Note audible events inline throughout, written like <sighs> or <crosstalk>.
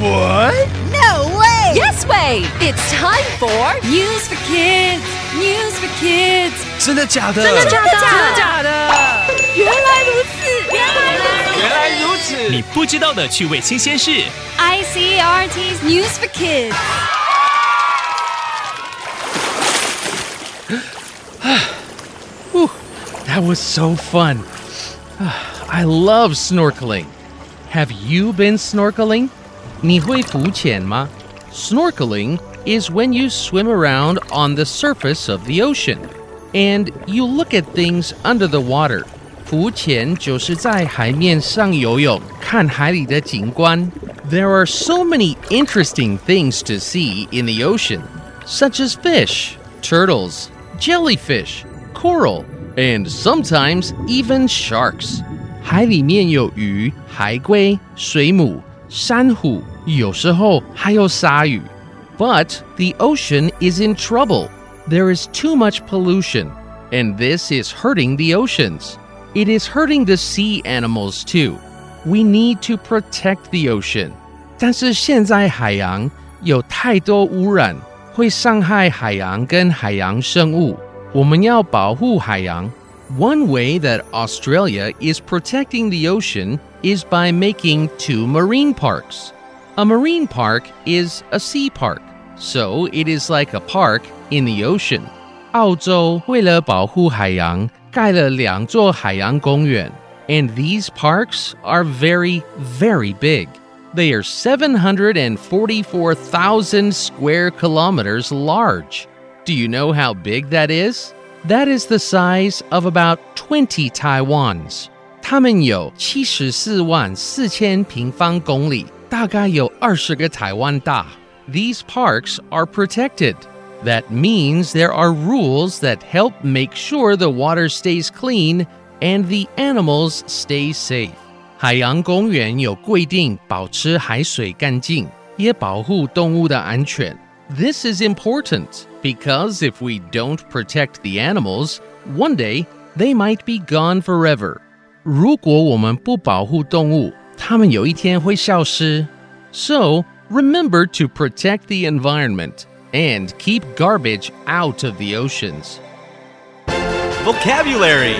What? No way! Yes way! It's time for News for kids, news for kids。真的假的？真的假的？真的假的？原来如此，原来如此。原来如此。你不知道的趣味新鲜事。 ICRT's News for Kids。 <sighs> That was so fun. <sighs> I love snorkeling. Have you been snorkeling? 你会浮潜吗? Snorkeling is when you swim around on the surface of the ocean and you look at things under the water. 浮潜就是在海面上游泳，看海里的景观。There are so many interesting things to see in the ocean, such as fish, turtles, jellyfish, coral, and sometimes even sharks. 海里面有鱼、海龟、水母、珊瑚， 有时候还有鲨鱼。But the ocean is in trouble. There is too much pollution, and this is hurting the oceans. It is hurting the sea animals too. We need to protect the ocean. 但是现在海洋有太多污染，会伤害海洋跟海洋生物。我们要保护海洋。One way that Australia is protecting the ocean is by making two marine parks. A marine park is a sea park, so it is like a park in the ocean. 澳洲为了保护海洋，盖了两座海洋公园，and these parks are very, very big. They are 744,000 square kilometers large. Do you know how big that is? That is the size of about 20 Taiwans. 它们有74万4千平方公里， 大概有20个台湾大。These parks are protected. That means there are rules that help make sure the water stays clean and the animals stay safe. 海洋公园有规定保持海水干净，也保护动物的安全。This is important because if we don't protect the animals, one day they might be gone forever. 如果我们不保护动物， 它们有一天会消失。So, remember to protect the environment and keep garbage out of the oceans. Vocabulary.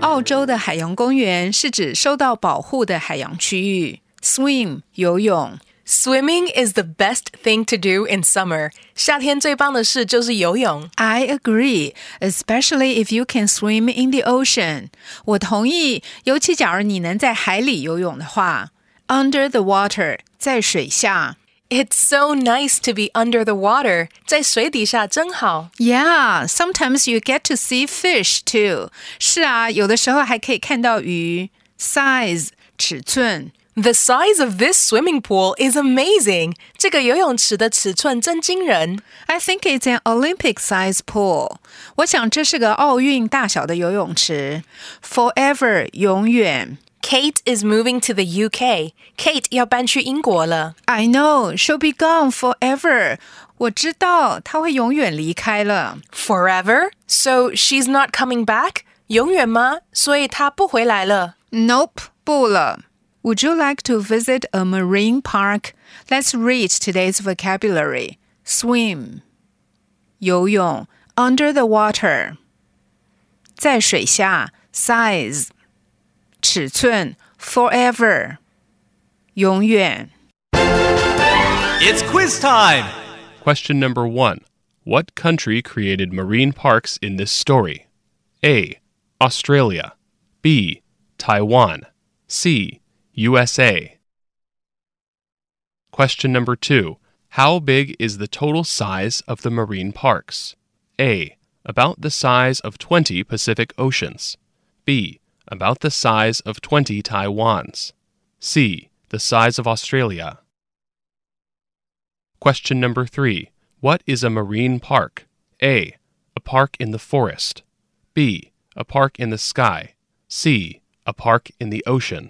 澳洲的海洋公园是指受到保护的海洋区域。Swim 游泳 Swimming is the best thing to do in summer. 夏天最棒的事就是游泳。 I agree, especially if you can swim in the ocean. 我同意，尤其假如你能在海里游泳的话。Under the water 在水下。 It's so nice to be under the water. 在水底下真好。 Yeah, sometimes you get to see fish too. 是啊，有的时候还可以看到鱼。Size 尺寸 The size of this swimming pool is amazing. 这个游泳池的尺寸真惊人。 I think it's an Olympic size pool. 我想这是个奥运大小的游泳池。Forever 永远。 Kate is moving to the UK. Kate 要搬去英国了。 I know she'll be gone forever. 我知道她会永远离开了。 Forever? So she's not coming back? 永远吗？所以她不回来了。 Nope, 不了。 Would you like to visit a marine park? Let's read today's vocabulary. Swim 游泳 under the water 在水下 size 尺寸 forever 永远 It's quiz time. Question number one What country created marine parks in this story? A. Australia. B. Taiwan. C. USA. Question number two How big is the total size of the marine parks? A. About the size of 20 Pacific Oceans. B. About the size of 20 Taiwans. C. The size of Australia. Question number three What is a marine park? A. A park in the forest. B. A park in the sky. C. A park in the ocean.